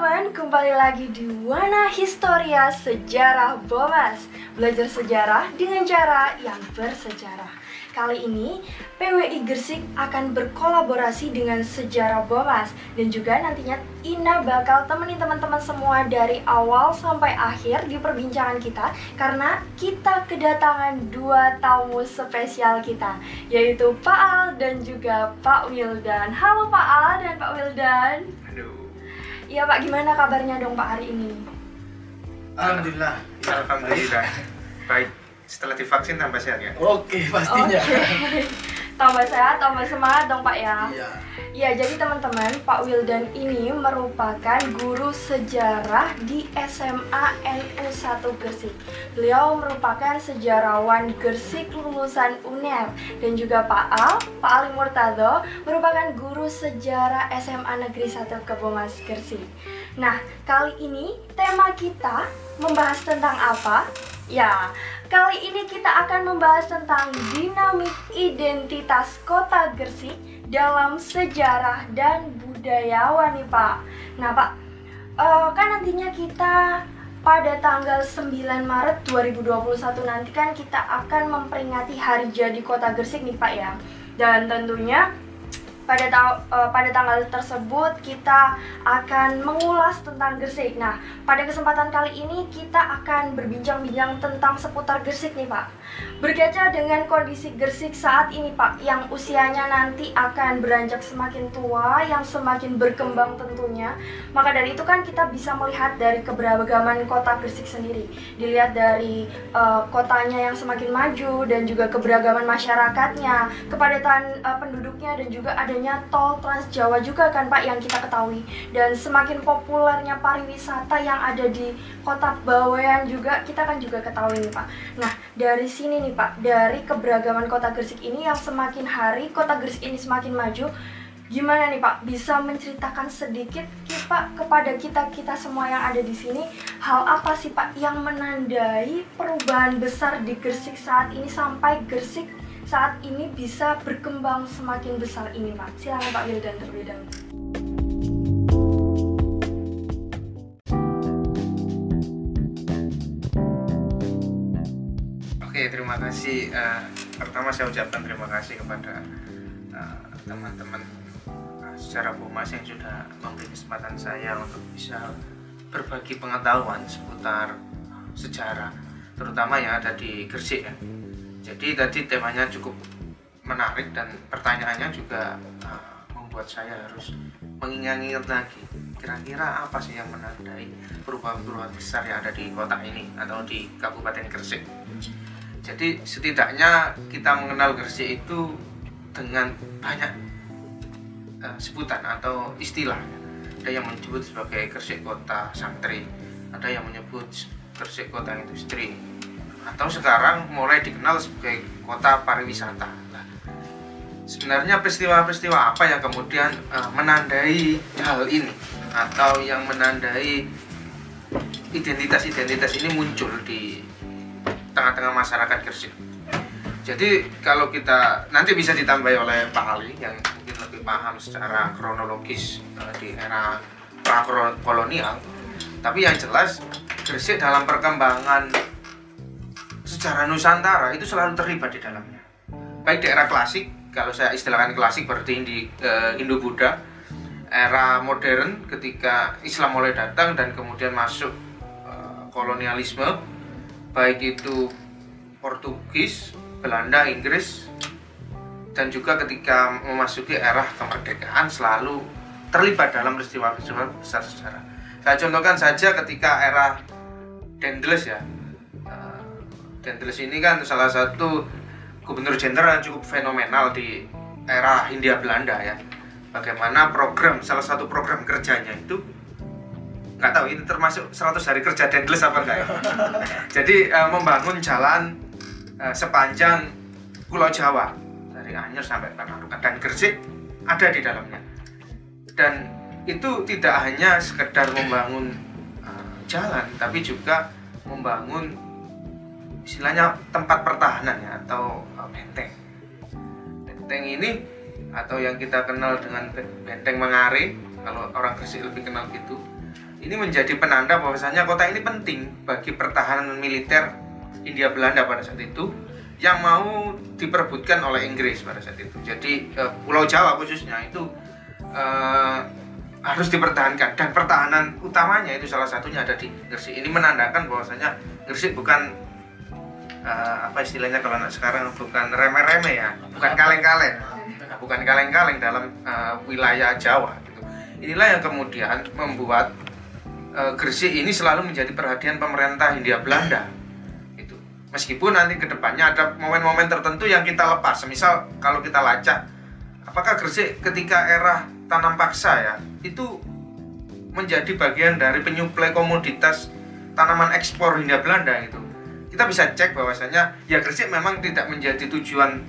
teman-teman, kembali lagi di Wana Historia Sejarah Bomas. Belajar sejarah dengan cara yang bersejarah. Kali ini, PWI Gersik akan berkolaborasi dengan Sejarah Bomas. Dan juga nantinya Ina bakal temenin teman-teman semua dari awal sampai akhir di perbincangan kita. Karena kita kedatangan dua tamu spesial kita Yaitu Pak Al dan juga Pak Wildan. Halo Pak Al dan Pak Wildan. Iya Pak, gimana kabarnya dong Pak hari ini? Alhamdulillah. Ya, Alhamdulillah. Baik. Setelah divaksin tambah sehat ya. Oke, pastinya. Oke. tambah sehat, tambah semangat dong Pak ya. Iya. Ya, jadi teman-teman, Pak Wildan ini merupakan guru sejarah di SMA NU 1 Gresik. Beliau merupakan sejarawan Gresik lulusan UNER dan juga Pak Al, Pak Ali Murtado merupakan guru sejarah SMA Negeri 1 Kebomas Gresik. Nah, kali ini tema kita membahas tentang apa? Ya, kali ini kita akan membahas tentang dinamik identitas kota Gresik dalam sejarah dan budayawan nih Pak. Nah Pak, eh, kan nantinya kita pada tanggal 9 Maret 2021 nanti kan kita akan memperingati hari jadi kota Gresik nih Pak ya. Dan tentunya pada ta- eh, pada tanggal tersebut kita akan mengulas tentang Gresik. Nah, pada kesempatan kali ini kita akan berbincang-bincang tentang seputar Gresik nih, Pak. Berkaca dengan kondisi Gresik saat ini, Pak, yang usianya nanti akan beranjak semakin tua, yang semakin berkembang tentunya. Maka dari itu kan kita bisa melihat dari keberagaman kota Gresik sendiri. Dilihat dari eh, kotanya yang semakin maju dan juga keberagaman masyarakatnya, kepadatan eh, penduduknya dan juga adanya tol Trans Jawa juga kan Pak yang kita ketahui dan semakin populernya pariwisata yang ada di kota Bawean juga kita kan juga ketahui nih Pak. Nah dari sini nih Pak dari keberagaman kota Gresik ini yang semakin hari kota Gresik ini semakin maju Gimana nih Pak, bisa menceritakan sedikit Pak kepada kita kita semua yang ada di sini hal apa sih Pak yang menandai perubahan besar di Gresik saat ini sampai Gresik saat ini bisa berkembang semakin besar ini Pak. Silakan Pak Wildan terlebih dahulu. Oke, terima kasih. Eh, pertama saya ucapkan terima kasih kepada eh, teman-teman eh, secara Bomas yang sudah memberi kesempatan saya untuk bisa berbagi pengetahuan seputar sejarah, terutama yang ada di Gresik ya. Jadi tadi temanya cukup menarik dan pertanyaannya juga eh, membuat saya harus mengingat-ingat lagi kira-kira apa sih yang menandai perubahan-perubahan besar yang ada di kota ini atau di Kabupaten Gresik. Jadi setidaknya kita mengenal Gresik itu dengan banyak eh, sebutan atau istilah. Ada yang menyebut sebagai Gresik kota santri, ada yang menyebut Gresik kota industri, atau sekarang mulai dikenal sebagai kota pariwisata. Sebenarnya peristiwa-peristiwa apa yang kemudian eh, menandai hal ini atau yang menandai identitas-identitas ini muncul di tengah-tengah masyarakat Gresik. Jadi kalau kita nanti bisa ditambahi oleh Pak Ali yang mungkin lebih paham secara kronologis eh, di era prakolonial. Tapi yang jelas Gresik dalam perkembangan sejarah Nusantara itu selalu terlibat di dalamnya. Baik di era klasik, kalau saya istilahkan klasik berarti di eh, Indo-Buddha, era modern ketika Islam mulai datang dan kemudian masuk eh, kolonialisme, baik itu Portugis, Belanda, Inggris, dan juga ketika memasuki era kemerdekaan selalu terlibat dalam peristiwa-peristiwa besar sejarah. Saya contohkan saja ketika era Dendles ya. Dendles ini kan salah satu gubernur jenderal yang cukup fenomenal di era Hindia Belanda ya. Bagaimana program salah satu program kerjanya itu nggak tahu ini termasuk 100 hari kerja Dendles apa enggak ya. Jadi eh, membangun jalan eh, sepanjang Pulau Jawa dari Anyer sampai Panarukan dan Gresik ada di dalamnya. Dan itu tidak hanya sekedar membangun uh, jalan, tapi juga membangun istilahnya tempat pertahanan ya atau uh, benteng. Benteng ini atau yang kita kenal dengan be- benteng Mengare, kalau orang Gresik lebih kenal gitu, ini menjadi penanda bahwasanya kota ini penting bagi pertahanan militer India Belanda pada saat itu yang mau diperebutkan oleh Inggris pada saat itu. Jadi eh, Pulau Jawa khususnya itu eh, harus dipertahankan dan pertahanan utamanya itu salah satunya ada di Gresik. Ini menandakan bahwasanya Gresik bukan eh, apa istilahnya kalau anak sekarang bukan remeh-remeh ya, bukan kaleng-kaleng, Nah, bukan kaleng-kaleng dalam eh, wilayah Jawa. Gitu. Inilah yang kemudian membuat eh, Gresik ini selalu menjadi perhatian pemerintah Hindia Belanda. Itu. Meskipun nanti ke depannya ada momen-momen tertentu yang kita lepas. Misal kalau kita lacak, apakah Gresik ketika era tanam paksa ya itu menjadi bagian dari penyuplai komoditas tanaman ekspor Hindia Belanda itu kita bisa cek bahwasanya ya Gresik memang tidak menjadi tujuan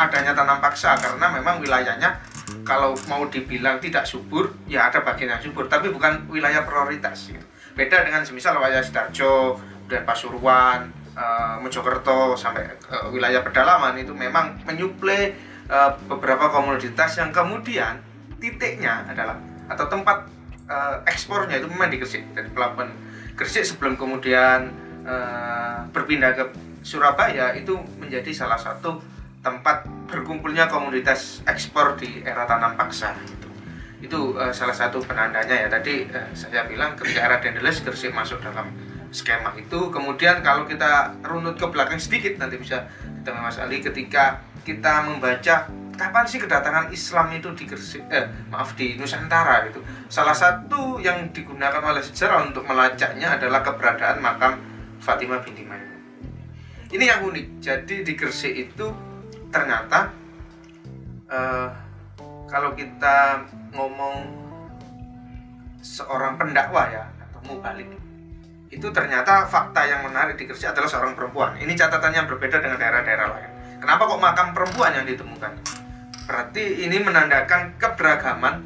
adanya tanam paksa karena memang wilayahnya kalau mau dibilang tidak subur ya ada bagian yang subur tapi bukan wilayah prioritas gitu. beda dengan semisal wilayah Sidoarjo dan Pasuruan eh, Mojokerto sampai ke wilayah pedalaman itu memang menyuplai eh, beberapa komoditas yang kemudian titiknya adalah atau tempat eh, ekspornya itu memang di Gresik dari pelabuhan Gresik sebelum kemudian eh, berpindah ke Surabaya itu menjadi salah satu tempat berkumpulnya komoditas ekspor di era tanam paksa itu itu eh, salah satu penandanya ya. Tadi eh, saya bilang ketika era Dendeles Gresik masuk dalam skema itu. Kemudian kalau kita runut ke belakang sedikit nanti bisa kita Mas Ali ketika kita membaca kapan sih kedatangan Islam itu di Gresik eh maaf di Nusantara gitu. Salah satu yang digunakan oleh sejarah untuk melacaknya adalah keberadaan makam Fatimah binti Maimun ini yang unik. Jadi di Gresik itu ternyata eh, kalau kita ngomong seorang pendakwa ya atau mubalik itu ternyata fakta yang menarik di Gresik adalah seorang perempuan. Ini catatannya berbeda dengan daerah-daerah lain. Kenapa kok makam perempuan yang ditemukan? Berarti ini menandakan keberagaman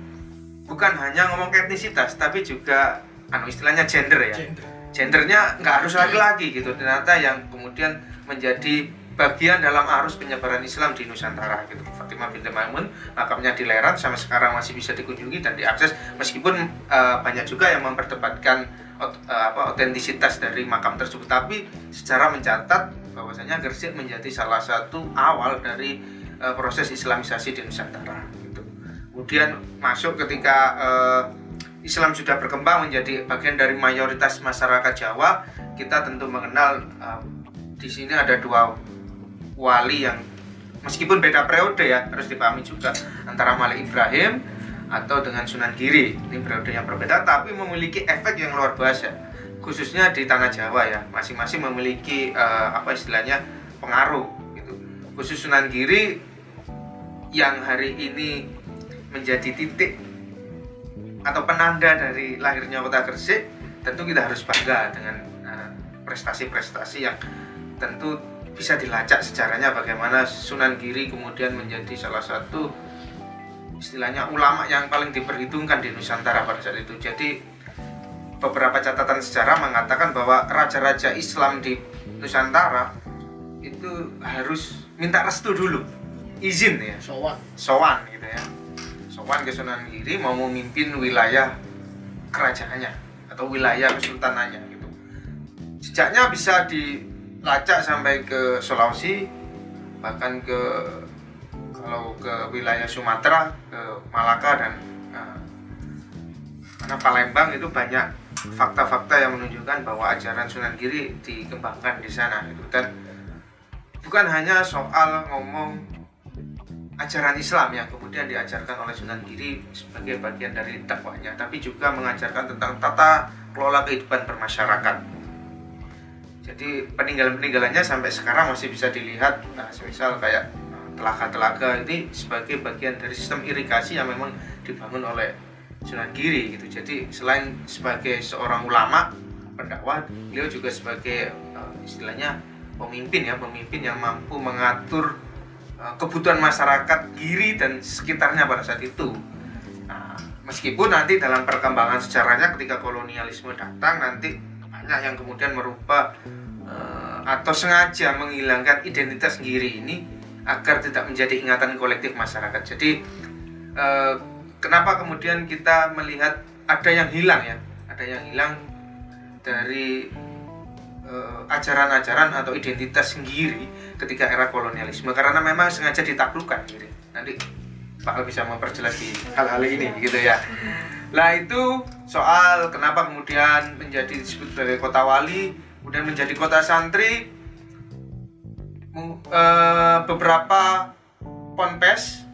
bukan hanya ngomong etnisitas tapi juga anu istilahnya gender ya. Gender. Gendernya nggak harus laki-laki gitu. Ternyata yang kemudian menjadi bagian dalam arus penyebaran Islam di Nusantara gitu. Fatimah binti Maimun makamnya di Leran sampai sekarang masih bisa dikunjungi dan diakses. Meskipun eh, banyak juga yang memperdebatkan ot- eh, apa otentisitas dari makam tersebut. Tapi secara mencatat bahwasanya Gresik menjadi salah satu awal dari eh, proses Islamisasi di Nusantara gitu. kemudian masuk ketika eh, Islam sudah berkembang menjadi bagian dari mayoritas masyarakat Jawa. Kita tentu mengenal eh, di sini ada dua wali yang meskipun beda periode ya harus dipahami juga antara Malik Ibrahim atau dengan Sunan Giri. Ini periode yang berbeda tapi memiliki efek yang luar biasa. Khususnya di tanah Jawa ya masing-masing memiliki eh, apa istilahnya pengaruh gitu. Khusus Sunan Giri yang hari ini menjadi titik atau penanda dari lahirnya kota Gresik tentu kita harus bangga dengan eh, prestasi-prestasi yang tentu bisa dilacak sejarahnya bagaimana Sunan Giri kemudian menjadi salah satu istilahnya ulama yang paling diperhitungkan di Nusantara pada saat itu. Jadi beberapa catatan sejarah mengatakan bahwa raja-raja Islam di Nusantara itu harus minta restu dulu, izin ya, Sowan. sowan gitu ya. Sowan ke Sunan Giri mau memimpin wilayah kerajaannya atau wilayah kesultanannya gitu. Jejaknya bisa dilacak sampai ke Sulawesi, bahkan ke kalau ke wilayah Sumatera, ke Malaka dan eh, karena Palembang itu banyak fakta-fakta yang menunjukkan bahwa ajaran Sunan Giri dikembangkan di sana gitu dan bukan hanya soal ngomong ajaran Islam yang kemudian diajarkan oleh Sunan Giri sebagai bagian dari dakwahnya tapi juga mengajarkan tentang tata kelola kehidupan bermasyarakat jadi peninggalan-peninggalannya sampai sekarang masih bisa dilihat nah, misal kayak eh, telaga-telaga ini sebagai bagian dari sistem irigasi yang memang dibangun oleh Sunan Giri gitu. Jadi selain sebagai seorang ulama, pendakwah, beliau juga sebagai eh, istilahnya pemimpin ya, pemimpin yang mampu mengatur kebutuhan masyarakat Giri dan sekitarnya pada saat itu. Nah, meskipun nanti dalam perkembangan sejarahnya ketika kolonialisme datang nanti banyak yang kemudian merubah eh, atau sengaja menghilangkan identitas Giri ini agar tidak menjadi ingatan kolektif masyarakat. Jadi eh, kenapa kemudian kita melihat ada yang hilang ya ada yang hilang dari eh, ajaran-ajaran atau identitas sendiri ketika era kolonialisme karena memang sengaja ditaklukkan gitu. Nanti Pak Al bisa memperjelas di hal-hal ini gitu ya. Lah itu soal kenapa kemudian menjadi disebut sebagai kota wali, kemudian menjadi kota santri. Eh, beberapa ponpes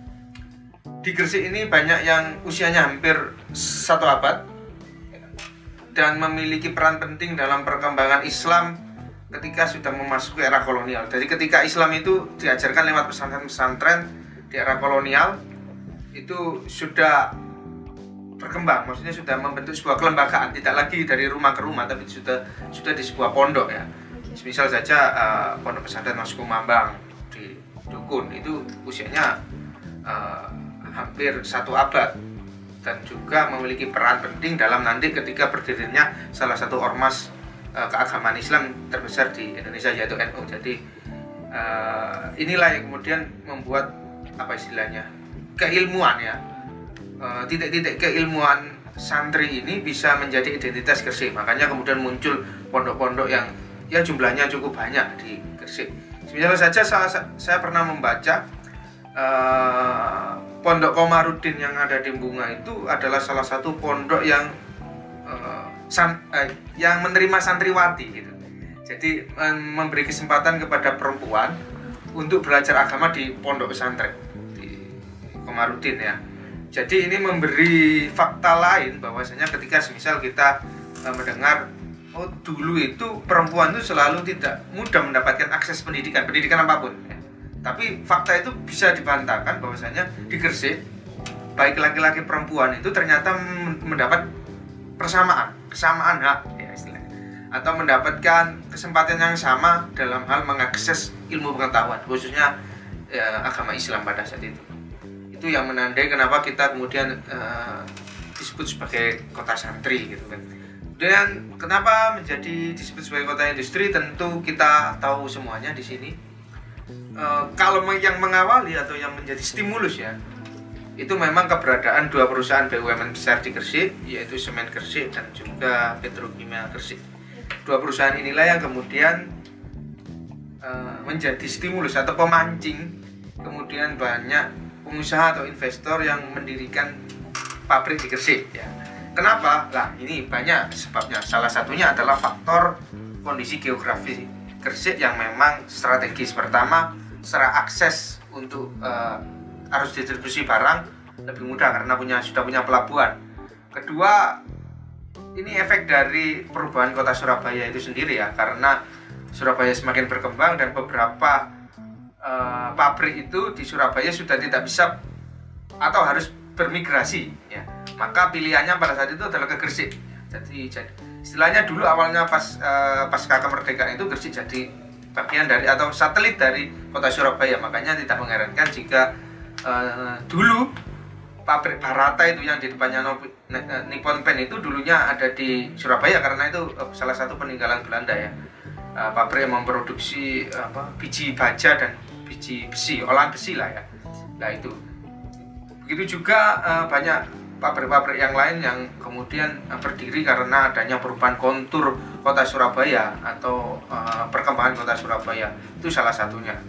di Gresik ini banyak yang usianya hampir satu abad dan memiliki peran penting dalam perkembangan Islam ketika sudah memasuki era kolonial. Jadi ketika Islam itu diajarkan lewat pesantren-pesantren di era kolonial itu sudah berkembang, maksudnya sudah membentuk sebuah kelembagaan, tidak lagi dari rumah ke rumah, tapi sudah sudah di sebuah pondok ya. Misal saja eh, pondok pesantren Mas Kumambang di Dukun itu usianya eh, hampir satu abad dan juga memiliki peran penting dalam nanti ketika berdirinya salah satu ormas eh, keagamaan Islam terbesar di Indonesia yaitu NU. Jadi eh, inilah yang kemudian membuat apa istilahnya keilmuan ya Eh, titik-titik keilmuan santri ini bisa menjadi identitas Gresik. Makanya kemudian muncul pondok-pondok yang ya jumlahnya cukup banyak di Gresik. Misalnya saja saya, pernah membaca eh, pondok Komarudin yang ada di Bunga itu adalah salah satu pondok yang eh, san- eh, yang menerima santriwati gitu. Jadi mem- memberi kesempatan kepada perempuan untuk belajar agama di pondok pesantren di Komarudin ya. Jadi ini memberi fakta lain bahwasanya ketika semisal kita eh, mendengar oh dulu itu perempuan itu selalu tidak mudah mendapatkan akses pendidikan, pendidikan apa pun. Tapi fakta itu bisa dibantahkan bahwasanya di Gresik baik laki-laki perempuan itu ternyata men- mendapat persamaan, kesamaan hak ya istilahnya. Atau mendapatkan kesempatan yang sama dalam hal mengakses ilmu pengetahuan, khususnya ya, agama Islam pada saat itu itu yang menandai kenapa kita kemudian eh, disebut sebagai kota santri gitu kan. Dan kenapa menjadi disebut sebagai kota industri tentu kita tahu semuanya di sini. Eh, kalau yang mengawali atau yang menjadi stimulus ya itu memang keberadaan dua perusahaan BUMN besar di Gresik yaitu Semen Gresik dan juga Petrokimia Gresik. Dua perusahaan inilah yang kemudian eh, menjadi stimulus atau pemancing kemudian banyak pengusaha atau investor yang mendirikan pabrik di Gresik ya. Kenapa? Lah ini banyak sebabnya. Salah satunya adalah faktor kondisi geografi Gresik yang memang strategis. Pertama, secara akses untuk eh, arus distribusi barang lebih mudah karena punya sudah punya pelabuhan. Kedua, ini efek dari perubahan kota Surabaya itu sendiri ya karena Surabaya semakin berkembang dan beberapa eh, pabrik itu di Surabaya sudah tidak bisa atau harus bermigrasi ya maka pilihannya pada saat itu adalah ke Gresik jadi, jadi istilahnya dulu awalnya pas eh, pasca kemerdekaan itu Gresik jadi bagian dari atau satelit dari kota Surabaya. Makanya tidak mengherankan jika eh, dulu pabrik Barata itu yang di depannya eh, Nippon Pen itu dulunya ada di Surabaya karena itu eh, salah satu peninggalan Belanda ya. Pabrik yang memproduksi apa biji baja dan biji besi olahan besi lah ya. Nah itu. Begitu juga banyak pabrik-pabrik yang lain yang kemudian eh, berdiri karena adanya perubahan kontur kota Surabaya atau eh, perkembangan kota Surabaya. Itu salah satunya.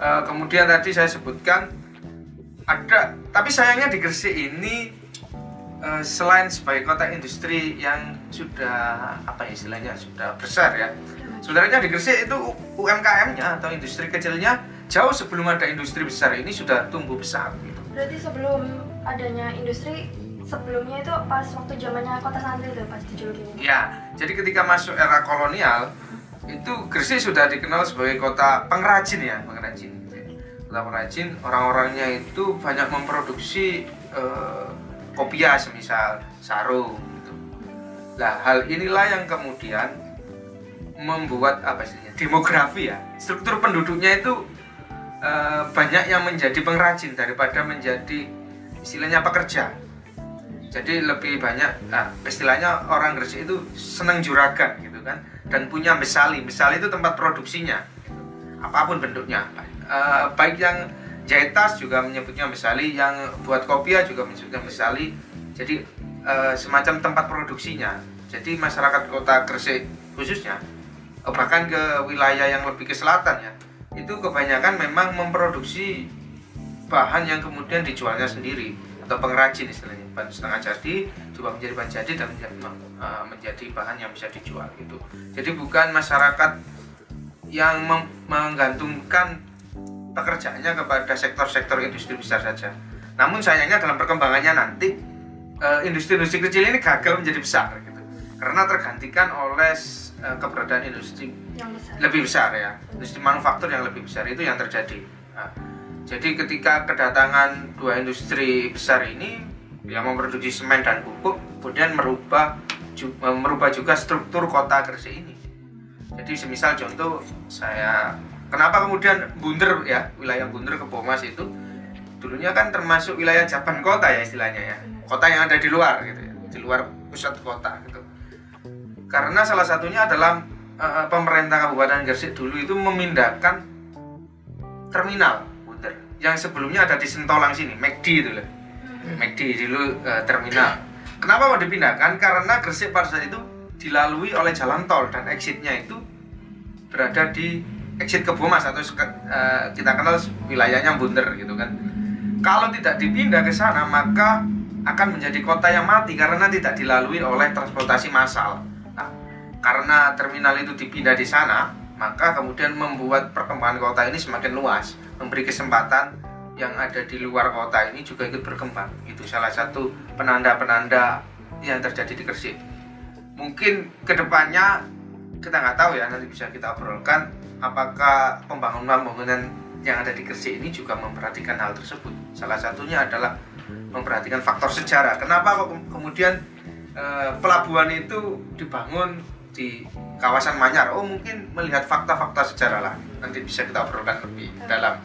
Eh, kemudian tadi saya sebutkan ada tapi sayangnya di Gresik ini eh, selain sebagai kota industri yang sudah apa ya istilahnya sudah besar ya sebenarnya di Gresik itu UMKM-nya atau industri kecilnya jauh sebelum ada industri besar. Ini sudah tumbuh besar gitu. Berarti sebelum adanya industri sebelumnya itu pas waktu zamannya kota santri itu pas dijulukin ini. Ya, jadi ketika masuk era kolonial itu Gresik sudah dikenal sebagai kota pengrajin ya, pengrajin. Kota pengrajin, orang-orangnya itu banyak memproduksi eh, kopiah semisal sarung gitu. Nah, hal inilah yang kemudian membuat apa istilahnya demografi ya struktur penduduknya itu eh, banyak yang menjadi pengrajin daripada menjadi istilahnya pekerja jadi lebih banyak nah, istilahnya orang Gresik itu senang juragan gitu kan dan punya mesali mesali itu tempat produksinya apa pun bentuknya. Eh, baik yang jahit tas juga menyebutnya mesali yang buat kopiah juga menyebutnya mesali jadi eh, semacam tempat produksinya. Jadi masyarakat kota Gresik khususnya eh, bahkan ke wilayah yang lebih ke selatan ya itu kebanyakan memang memproduksi bahan yang kemudian dijualnya sendiri atau pengrajin istilahnya bahan setengah jadi juga menjadi bahan jadi dan menjadi, eh, menjadi bahan yang bisa dijual gitu. Jadi bukan masyarakat yang menggantungkan pekerjaannya kepada sektor-sektor industri besar saja. Namun sayangnya dalam perkembangannya nanti eh, industri-industri kecil ini gagal menjadi besar gitu. Karena tergantikan oleh eh, keberadaan industri yang besar. lebih besar ya. Industri manufaktur yang lebih besar itu yang terjadi. Nah, jadi ketika kedatangan dua industri besar ini yang memproduksi semen dan pupuk kemudian merubah ju- eh, merubah juga struktur kota Gresik ini. Jadi semisal contoh saya kenapa kemudian Bunder ya wilayah Bunder ke Bomas itu dulunya kan termasuk wilayah Jaban kota ya istilahnya ya. Kota yang ada di luar gitu ya di luar pusat kota gitu. Karena salah satunya adalah eh, pemerintah Kabupaten Gresik dulu itu memindahkan terminal Bunder yang sebelumnya ada di Sentolang sini McD itu loh McD dulu eh, terminal. Kenapa mau dipindahkan? Karena Gresik pada saat itu dilalui oleh jalan tol dan exitnya itu berada di exit ke Bomas atau eh, kita kenal wilayahnya Bunder gitu kan. Kalau tidak dipindah ke sana maka akan menjadi kota yang mati karena tidak dilalui oleh transportasi massal. Nah, karena terminal itu dipindah di sana, maka kemudian membuat perkembangan kota ini semakin luas, memberi kesempatan yang ada di luar kota ini juga ikut berkembang. Itu salah satu penanda-penanda yang terjadi di Gresik. Mungkin ke depannya kita nggak tahu ya, nanti bisa kita obrolkan apakah pembangunan-pembangunan yang ada di Gresik ini juga memperhatikan hal tersebut. Salah satunya adalah memperhatikan faktor sejarah. Kenapa kok ke- kemudian eh, pelabuhan itu dibangun di kawasan Manyar? Oh mungkin melihat fakta-fakta sejarah lah. Nanti bisa kita obrolkan lebih dalam.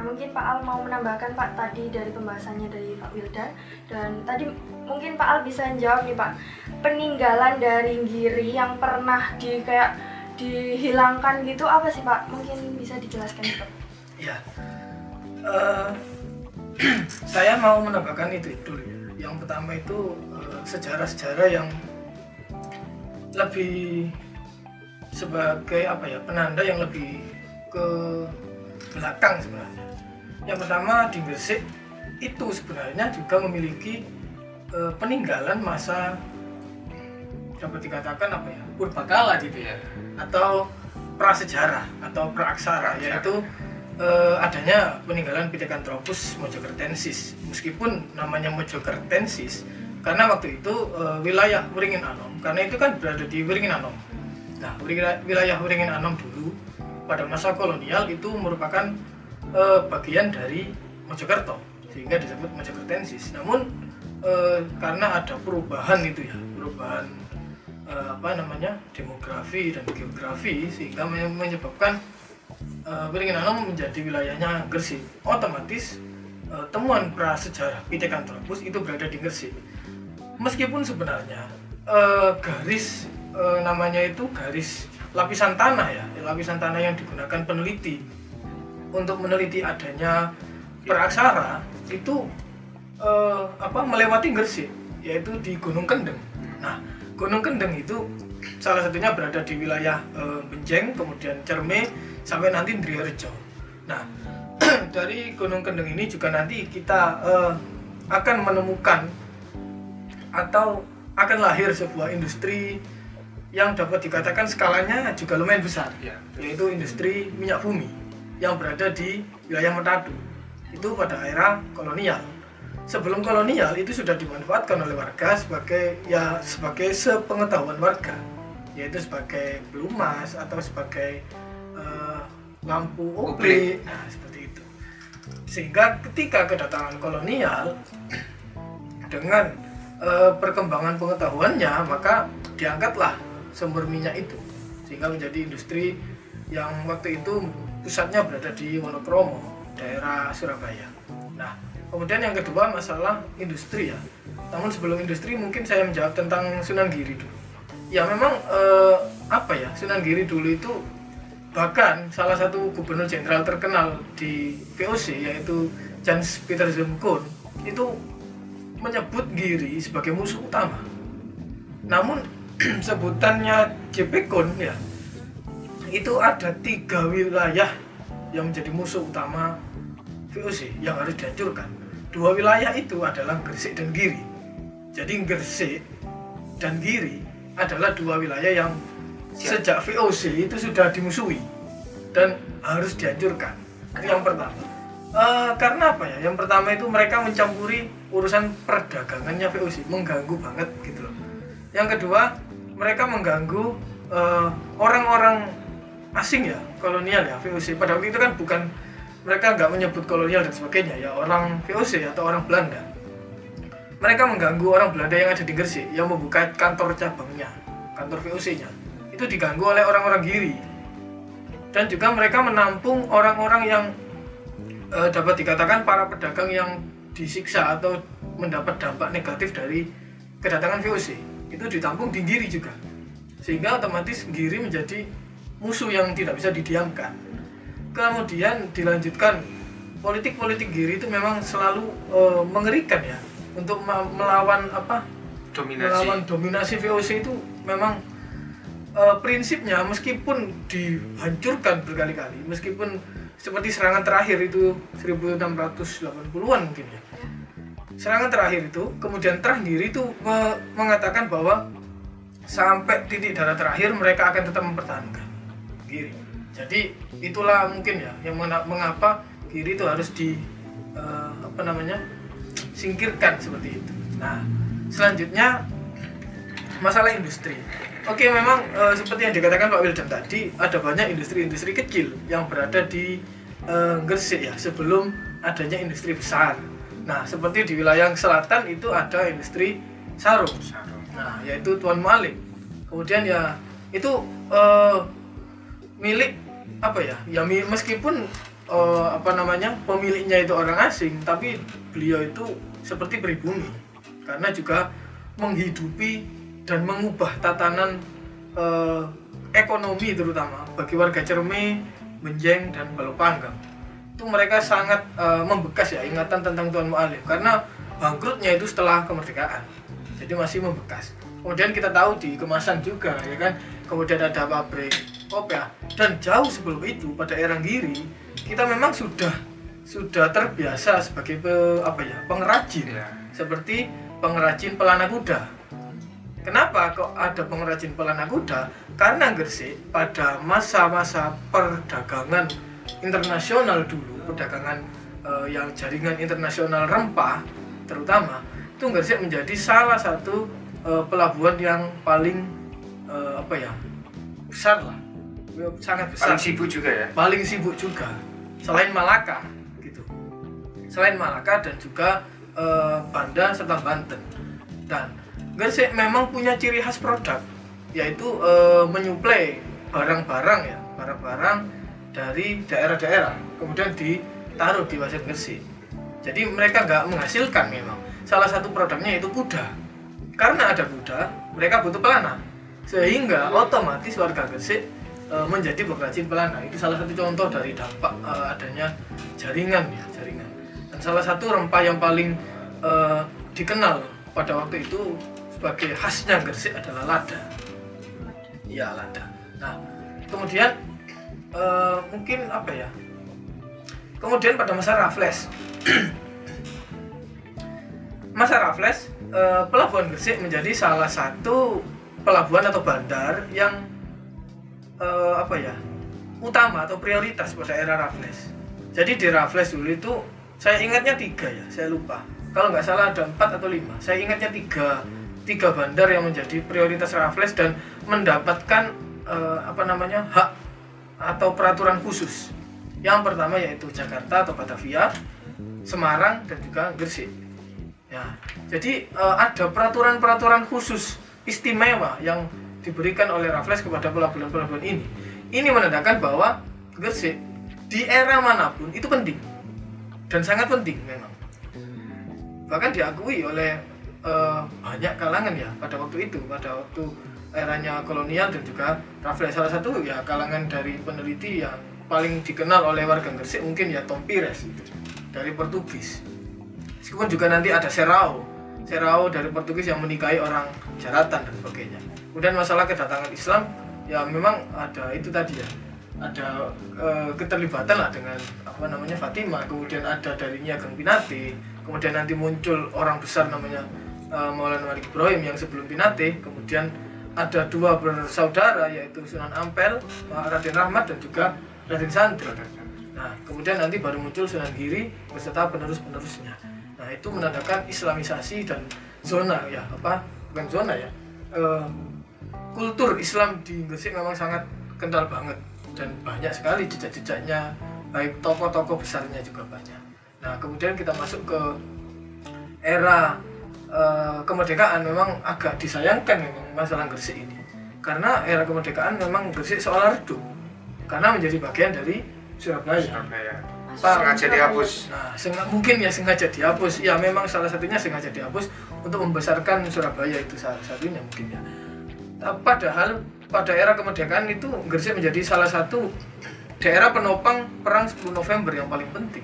Nah, mungkin Pak Al mau menambahkan Pak tadi dari pembahasannya dari Pak Wildan dan tadi mungkin Pak Al bisa jawab nih Pak peninggalan dari Giri yang pernah di kayak dihilangkan gitu apa sih Pak? Mungkin bisa dijelaskan Pak. Ya. Eh, saya mau menambahkan itu dulu. ya. Yang pertama itu eh, sejarah-sejarah yang lebih sebagai apa ya penanda yang lebih ke belakang sebenarnya. Yang pertama di Gresik itu sebenarnya juga memiliki eh, peninggalan masa dapat dikatakan apa ya purbakala gitu ya. Atau prasejarah atau praaksara yaitu eh, adanya peninggalan Pithecanthropus mojokertensis. Meskipun namanya mojokertensis karena waktu itu eh, wilayah Wiringin Anom karena itu kan berada di Wiringin Anom nah wilayah, Wiringin Anom dulu pada masa kolonial itu merupakan eh, bagian dari Mojokerto sehingga disebut mojokertensis. Namun eh, karena ada perubahan itu ya perubahan eh, apa namanya demografi dan geografi sehingga men- menyebabkan Wiringin Anom menjadi wilayahnya Gresik. Otomatis eh, temuan prasejarah Pithecanthropus itu berada di Gresik. Meskipun sebenarnya eh, garis eh, namanya itu garis lapisan tanah ya lapisan tanah yang digunakan peneliti untuk meneliti adanya peraksara itu eh, apa melewati Gresik yaitu di Gunung Kendeng. Nah, Gunung Kendeng itu salah satunya berada di wilayah eh, Benjeng, kemudian Cerme sampai nanti Driharjo. Nah, dari Gunung Kendeng ini juga nanti kita eh, akan menemukan atau akan lahir sebuah industri yang dapat dikatakan skalanya juga lumayan besar Ya. yaitu industri minyak bumi yang berada di wilayah Manado. Itu pada era kolonial. Sebelum kolonial itu sudah dimanfaatkan oleh warga sebagai ya sebagai sepengetahuan warga yaitu sebagai pelumas atau sebagai eh, lampu oblik nah seperti itu. Sehingga ketika kedatangan kolonial dengan eh, perkembangan pengetahuannya maka diangkatlah sumber minyak itu sehingga menjadi industri yang waktu itu pusatnya berada di Wonokromo daerah Surabaya. Nah kemudian yang kedua masalah industri ya. Namun sebelum industri mungkin saya menjawab tentang Sunan Giri dulu. Ya memang eh, apa ya Sunan Giri dulu itu bahkan salah satu gubernur jenderal terkenal di VOC yaitu Jans Peter Zumkun itu menyebut Giri sebagai musuh utama namun sebutannya JPKON ya. Itu ada tiga wilayah yang menjadi musuh utama VOC yang harus dihancurkan. Dua wilayah itu adalah Gresik dan Giri. Jadi Gresik dan Giri adalah dua wilayah yang sejak VOC itu sudah dimusuhi dan harus dihancurkan. Itu yang pertama Eh, karena apa ya? Yang pertama itu mereka mencampuri urusan perdagangannya VOC mengganggu banget gitu loh. Yang kedua mereka mengganggu eh, orang-orang asing ya kolonial ya VOC pada waktu itu kan bukan mereka nggak menyebut kolonial dan sebagainya ya orang VOC atau orang Belanda. Mereka mengganggu orang Belanda yang ada di Gresik yang membuka kantor cabangnya kantor VOC-nya itu diganggu oleh orang-orang Giri. Dan juga mereka menampung orang-orang yang eh, dapat dikatakan para pedagang yang disiksa atau mendapat dampak negatif dari kedatangan VOC itu ditampung di Giri juga. Sehingga otomatis Giri menjadi musuh yang tidak bisa didiamkan. Kemudian dilanjutkan politik-politik Giri itu memang selalu eh, mengerikan ya. Untuk melawan apa? Dominasi. Melawan dominasi VOC itu memang eh, prinsipnya meskipun dihancurkan berkali-kali meskipun seperti serangan terakhir itu 1680-an mungkin ya serangan terakhir itu kemudian terakhir itu me- mengatakan bahwa sampai titik darah terakhir mereka akan tetap mempertahankan Giri jadi itulah mungkin ya yang mengapa Giri itu harus di eh, apa namanya singkirkan seperti itu. Nah selanjutnya masalah industri. Oke memang eh, seperti yang dikatakan Pak Wildan tadi ada banyak industri-industri kecil yang berada di eh, Gresik ya sebelum adanya industri besar nah seperti di wilayah selatan itu ada industri sarung Sarung. Nah, yaitu Tuan Malik. Kemudian ya itu eh, milik apa ya? Ya meskipun eh, apa namanya pemiliknya itu orang asing, tapi beliau itu seperti pribumi karena juga menghidupi dan mengubah tatanan eh, ekonomi terutama bagi warga Cerme, Benjeng dan Balopanggang. Itu mereka sangat eh, membekas ya ingatan tentang Tuan Mu'alim karena bangkrutnya itu setelah kemerdekaan. Jadi masih membekas. Kemudian kita tahu di kemasan juga ya kan? Kemudian ada pabrik kopi ya. dan jauh sebelum itu pada era Giri kita memang sudah sudah terbiasa sebagai pe- apa ya pengrajin. Ya. seperti pengrajin pelana kuda. Kenapa kok ada pengrajin pelana kuda? Karena Gresik pada masa-masa perdagangan internasional dulu perdagangan eh, yang jaringan internasional rempah terutama itu Gresik menjadi salah satu eh, pelabuhan yang paling eh, apa ya besar lah. Sangat besar. Paling sibuk juga ya? Paling sibuk juga. Selain Malaka gitu. Selain Malaka dan juga eh, Banda serta Banten. Dan Gresik memang punya ciri khas produk yaitu eh, menyuplai barang-barang ya barang-barang dari daerah-daerah kemudian ditaruh di pasar Gresik jadi mereka nggak menghasilkan memang. Salah satu produknya yaitu kuda. Karena ada kuda mereka butuh pelana. Sehingga otomatis warga Gresik e, menjadi pengrajin pelana. Itu salah satu contoh dari dampak e, adanya jaringan ya jaringan. Dan salah satu rempah yang paling e, dikenal pada waktu itu sebagai khasnya Gresik adalah lada. Ya lada. Nah kemudian e, mungkin apa ya kemudian pada masa Raffles masa Raffles eh, pelabuhan Gresik menjadi salah satu pelabuhan atau bandar yang eh, apa ya utama atau prioritas pada era Raffles. Jadi di Raffles dulu itu saya ingatnya tiga ya, saya lupa. Kalau nggak salah ada empat atau lima. Saya ingatnya tiga tiga bandar yang menjadi prioritas Raffles dan mendapatkan eh, apa namanya hak atau peraturan khusus. Yang pertama yaitu Jakarta atau Batavia, Semarang dan juga Gresik. Ya, jadi eh, ada peraturan-peraturan khusus istimewa yang diberikan oleh Raffles kepada pelabuhan-pelabuhan ini. Ini menandakan bahwa Gresik di era mana pun itu penting dan sangat penting memang. Bahkan diakui oleh eh, banyak kalangan ya pada waktu itu, pada waktu eranya kolonial dan juga Raffles salah satu ya kalangan dari peneliti yang paling dikenal oleh warga Gresik mungkin ya Tom Pires dari Portugis. Meskipun juga nanti ada Serrao. Cerao dari Portugis yang menikahi orang jaratan dan sebagainya. Kemudian masalah kedatangan Islam ya memang ada itu tadi ya. Ada eh, keterlibatan lah dengan apa namanya Fatimah kemudian ada dari Ageng Pinate. Kemudian nanti muncul orang besar namanya eh, Maulana Malik Ibrahim yang sebelum Pinate. Kemudian ada dua bersaudara yaitu Sunan Ampel Raden Rahmat dan juga Raden Santri nah kemudian nanti baru muncul Sunan Giri beserta penerus-penerusnya. Nah itu menandakan Islamisasi dan zona ya apa bukan zona ya eh, kultur Islam di Gresik memang sangat kental banget. Dan banyak sekali jejak-jejaknya baik tokoh-tokoh besarnya juga banyak. Nah kemudian kita masuk ke era eh, kemerdekaan memang agak disayangkan memang masalah Gresik ini karena era kemerdekaan memang Gresik seolah redup karena menjadi bagian dari Surabaya. Surabaya Pak, sengaja dihapus Nah, senga- mungkin ya sengaja dihapus. Ya memang salah satunya sengaja dihapus untuk membesarkan Surabaya itu salah satunya mungkin ya. Nah, Padahal pada era kemerdekaan itu Gresik menjadi salah satu daerah penopang perang 10 November yang paling penting.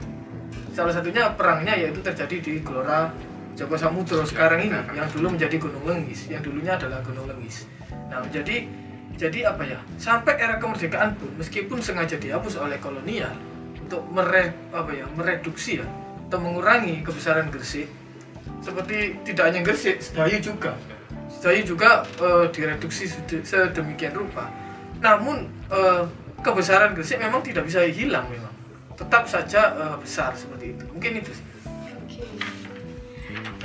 Salah satunya perangnya yaitu terjadi di Gelora Joko Samudro sekarang ini yang dulu menjadi Gunung Lenggis, yang dulunya adalah Gunung Lenggis. Nah, jadi jadi apa ya? Sampai era kemerdekaan pun meskipun sengaja dihapus oleh kolonial untuk mere, apa ya, mereduksi ya atau mengurangi kebesaran Gresik seperti tidak hanya Gresik, Sedayu juga. Sedayu juga eh, direduksi sede- sedemikian rupa. Namun eh, kebesaran Gresik memang tidak bisa hilang memang. Tetap saja eh, besar seperti itu. Mungkin itu sih.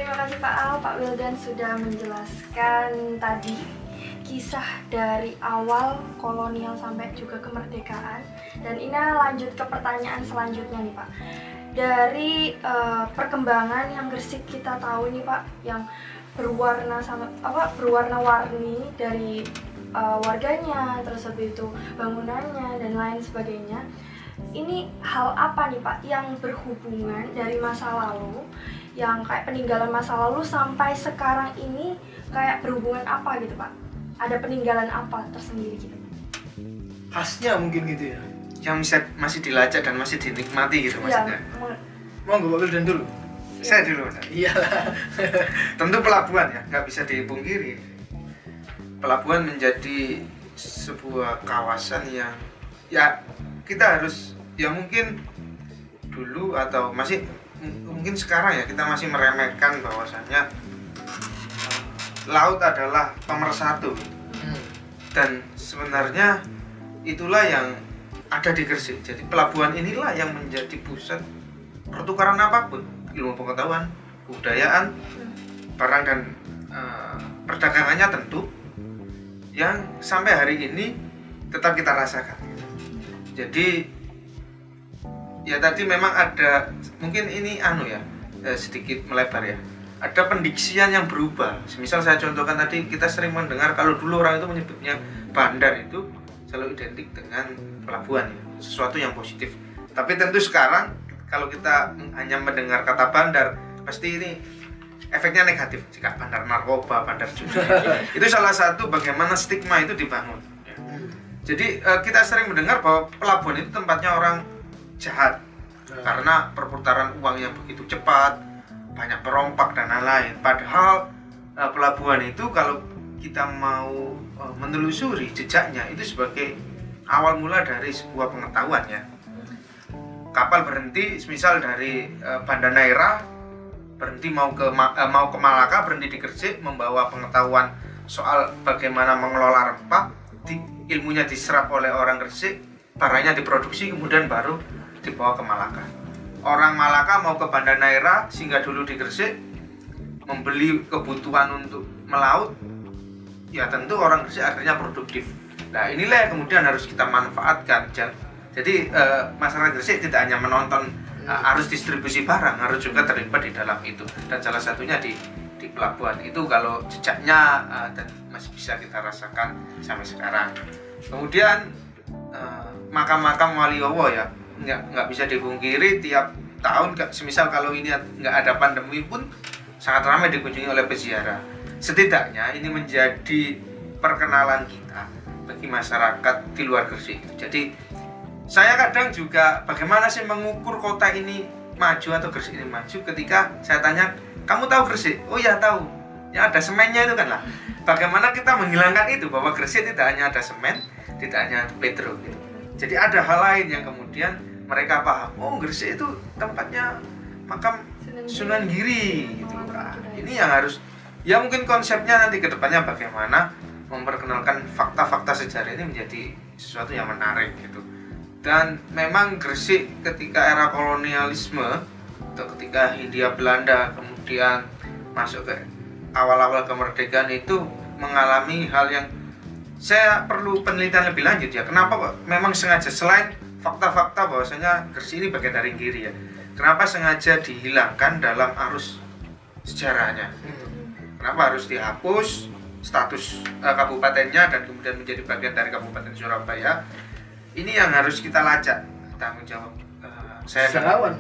Terima kasih Pak Al, Pak Wildan sudah menjelaskan tadi kisah dari awal kolonial sampai juga kemerdekaan. Dan ini lanjut ke pertanyaan selanjutnya nih Pak. Dari eh, perkembangan yang Gresik kita tahu nih Pak, yang berwarna sama apa berwarna-warni dari eh, warganya, terus habis itu bangunannya dan lain sebagainya. Ini hal apa nih Pak yang berhubungan dari masa lalu yang kayak peninggalan masa lalu sampai sekarang ini kayak berhubungan apa gitu Pak? Ada peninggalan apa tersendiri gitu? Khasnya mungkin gitu ya. yang bisa masih dilacak dan masih dinikmati gitu Iya, maksudnya me- Monggo Pak Wildan dulu. saya dulu Mas. Iyalah. tentu pelabuhan ya nggak bisa dipungkiri pelabuhan menjadi sebuah kawasan yang ya kita harus ya mungkin dulu atau masih mungkin sekarang ya kita masih meremehkan bahwasannya laut adalah pemersatu Hmm. dan sebenarnya itulah yang ada di Gresik. Jadi pelabuhan inilah yang menjadi pusat pertukaran apa pun, ilmu pengetahuan, kebudayaan, barang dan eh, perdagangannya tentu yang sampai hari ini tetap kita rasakan. Jadi ya tadi memang ada mungkin ini anu ya eh, sedikit melebar ya. Ada pendiksian yang berubah. Misal saya contohkan tadi kita sering mendengar kalau dulu orang itu menyebutnya bandar itu selalu identik dengan pelabuhan ya, sesuatu yang positif. Tapi tentu sekarang kalau kita hanya mendengar kata bandar pasti ini efeknya negatif jika bandar narkoba, bandar judi. itu salah satu bagaimana stigma itu dibangun. ya. Jadi eh, kita sering mendengar bahwa pelabuhan itu tempatnya orang jahat karena perputaran uang yang begitu cepat, banyak perompak dan lain-lain. Padahal eh, pelabuhan itu kalau kita mau eh, menelusuri jejaknya itu sebagai awal mula dari sebuah pengetahuan ya. Kapal berhenti, misal dari eh, Banda Neira berhenti mau ke eh, mau ke Malaka berhenti di Gresik membawa pengetahuan soal bagaimana mengelola rempah di, ilmunya diserap oleh orang Gresik barangnya diproduksi kemudian baru dibawa ke Malaka. Orang Malaka mau ke Banda Neira singgah dulu di Gresik membeli kebutuhan untuk melaut. Ya tentu orang Gresik akhirnya produktif. Nah inilah yang kemudian harus kita manfaatkan. Ja- jadi eh, masyarakat Gresik tidak hanya menonton eh, arus distribusi barang harus juga terlibat di dalam itu. Dan salah satunya di di pelabuhan itu kalau jejaknya eh, dan masih bisa kita rasakan sampai sekarang. Kemudian eh, makam-makam Waliowo ya nggak nggak bisa dipungkiri tiap tahun semisal kalau ini nggak ada pandemi pun sangat ramai dikunjungi oleh peziarah. Setidaknya ini menjadi perkenalan kita bagi masyarakat di luar Gresik jadi saya kadang juga bagaimana sih mengukur kota ini maju atau Gresik ini maju ketika saya tanya kamu tahu Gresik? Oh ya tahu. Ya ada semennya itu kan lah. Bagaimana kita menghilangkan itu bahwa Gresik tidak hanya ada semen tidak hanya petro gitu. Jadi ada hal lain yang kemudian mereka paham. Oh Gresik itu tempatnya makam Sunan Giri. Gitu nah, ini yang harus ya mungkin konsepnya nanti ke depannya bagaimana memperkenalkan fakta-fakta sejarah ini menjadi sesuatu yang menarik gitu. Dan memang Gresik ketika era kolonialisme atau ketika Hindia Belanda kemudian masuk ke awal-awal kemerdekaan itu mengalami hal yang saya perlu penelitian lebih lanjut ya. Kenapa kok memang sengaja? Selain fakta-fakta bahwasanya Gresik ini bagian dari Giri ya. Kenapa sengaja dihilangkan dalam arus sejarahnya? Kenapa harus dihapus status uh, kabupatennya dan kemudian menjadi bagian dari Kabupaten Surabaya? Ini yang harus kita lacak. Tanggung jawab uh, saya sejarawan.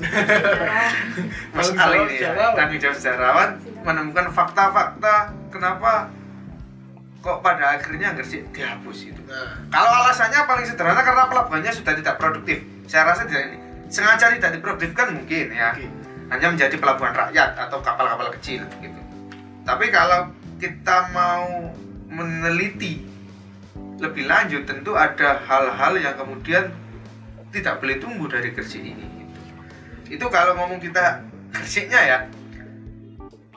Mas Ali ini ya, tanggung jawab sejarawan menemukan fakta-fakta kenapa kok pada akhirnya Gresik dihapus itu. Nah, Kalau alasannya paling sederhana karena pelabuhannya sudah tidak produktif. Saya rasa tidak ini sengaja tidak diproduktifkan mungkin ya. Oke. Hanya menjadi pelabuhan rakyat atau kapal-kapal kecil gitu. Tapi kalau kita mau meneliti lebih lanjut tentu ada hal-hal yang kemudian tidak boleh tumbuh dari Gresik ini gitu. Itu kalau ngomong kita Gresiknya ya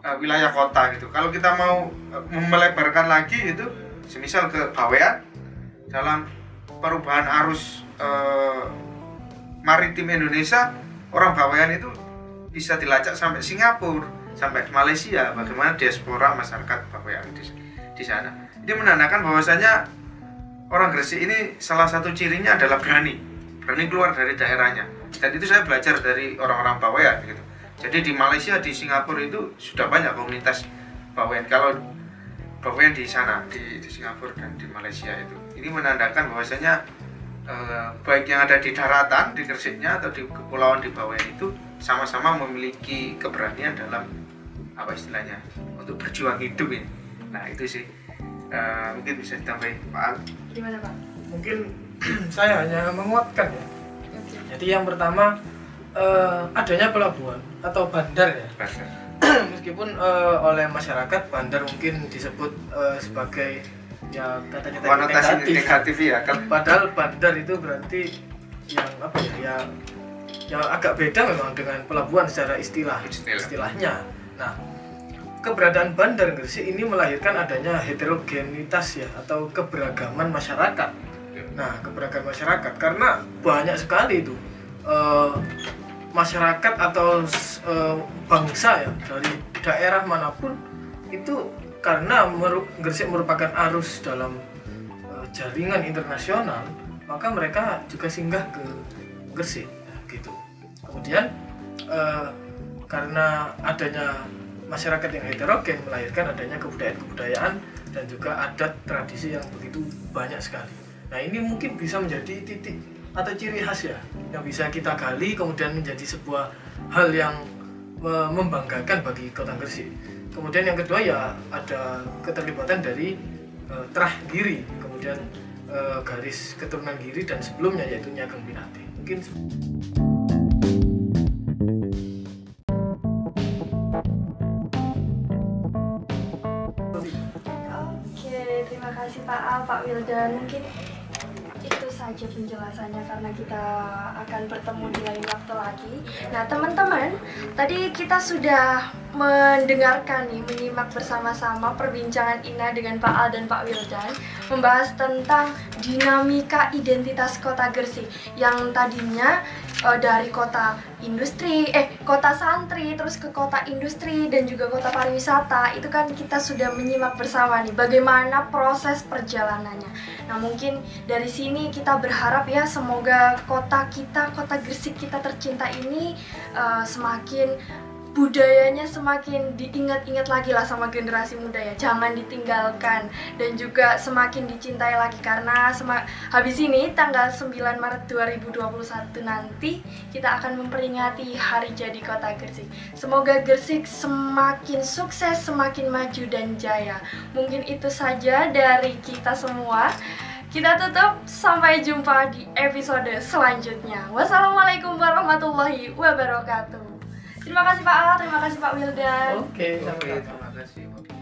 eh, wilayah kota gitu. Kalau kita mau eh, melebarkan lagi itu semisal ke Bawean dalam perubahan arus eh, maritim Indonesia orang Bawean itu bisa dilacak sampai Singapura sampai Malaysia bagaimana diaspora masyarakat Bawean di, di sana. Ini menandakan bahwasanya orang Gresik ini salah satu cirinya adalah berani berani keluar dari daerahnya. Dan itu saya belajar dari orang-orang Bawean gitu jadi di Malaysia di Singapura itu sudah banyak komunitas Bawean kalau Bawean di sana di, di Singapura dan di Malaysia itu. Ini menandakan bahwasanya eh, baik yang ada di daratan di Gresiknya atau di kepulauan di Bawean itu sama-sama memiliki keberanian dalam apa istilahnya untuk berjuang hidup ini. Nah itu sih. Eh, mungkin bisa ditambahin Pak Al. Gimana Pak? mungkin saya hanya menguatkan ya. Jadi yang pertama eh, adanya pelabuhan atau bandar ya? Meskipun eh, oleh masyarakat bandar mungkin disebut eh, sebagai ya katanya konotasi negatif. negatif ya kan? Padahal bandar itu berarti yang apa ya ya yang agak beda memang dengan pelabuhan secara istilah Istilah. istilahnya. Nah keberadaan bandar Gresik ini melahirkan adanya heterogenitas ya atau keberagaman masyarakat. Nah keberagaman masyarakat karena banyak sekali itu eh, masyarakat atau eh, bangsa ya dari daerah mana pun itu karena meru- Gresik merupakan arus dalam eh, jaringan internasional maka mereka juga singgah ke Gresik Nah, gitu. Kemudian eh, karena adanya masyarakat yang heterogen melahirkan adanya kebudayaan-kebudayaan dan juga adat tradisi yang begitu banyak sekali. Nah ini mungkin bisa menjadi titik atau ciri khas ya yang bisa kita gali kemudian menjadi sebuah hal yang me- membanggakan bagi kota Gresik kemudian yang kedua ya ada keterlibatan dari eh, Trah Giri kemudian eh, garis keturunan Giri dan sebelumnya yaitu Nyageng Pinate mungkin Oke, terima kasih Pak Al, Pak Wildan. Mungkin saja penjelasannya karena kita akan bertemu di lain waktu lagi. Nah, teman-teman, tadi kita sudah mendengarkan nih, menyimak bersama-sama perbincangan Ina dengan Pak Al dan Pak Wildan membahas tentang dinamika identitas kota Gresik yang tadinya eh, dari kota industri, eh kota santri, terus ke kota industri dan juga kota pariwisata itu kan kita sudah menyimak bersama nih bagaimana proses perjalanannya. Nah mungkin dari sini kita berharap ya semoga kota kita, kota Gresik kita tercinta ini eh, semakin budayanya semakin diingat-ingat lagi lah sama generasi muda ya. Jangan ditinggalkan dan juga semakin dicintai lagi karena habis ini tanggal 9 Maret 2021 nanti kita akan memperingati hari jadi kota Gresik. Semoga Gresik semakin sukses semakin maju dan jaya. Mungkin itu saja dari kita semua. Kita tutup sampai jumpa di episode selanjutnya. Wassalamualaikum warahmatullahi wabarakatuh Terima kasih Pak Al, terima kasih Pak Wildan. Oke, Oke, sama-sama. terima kasih. Pak.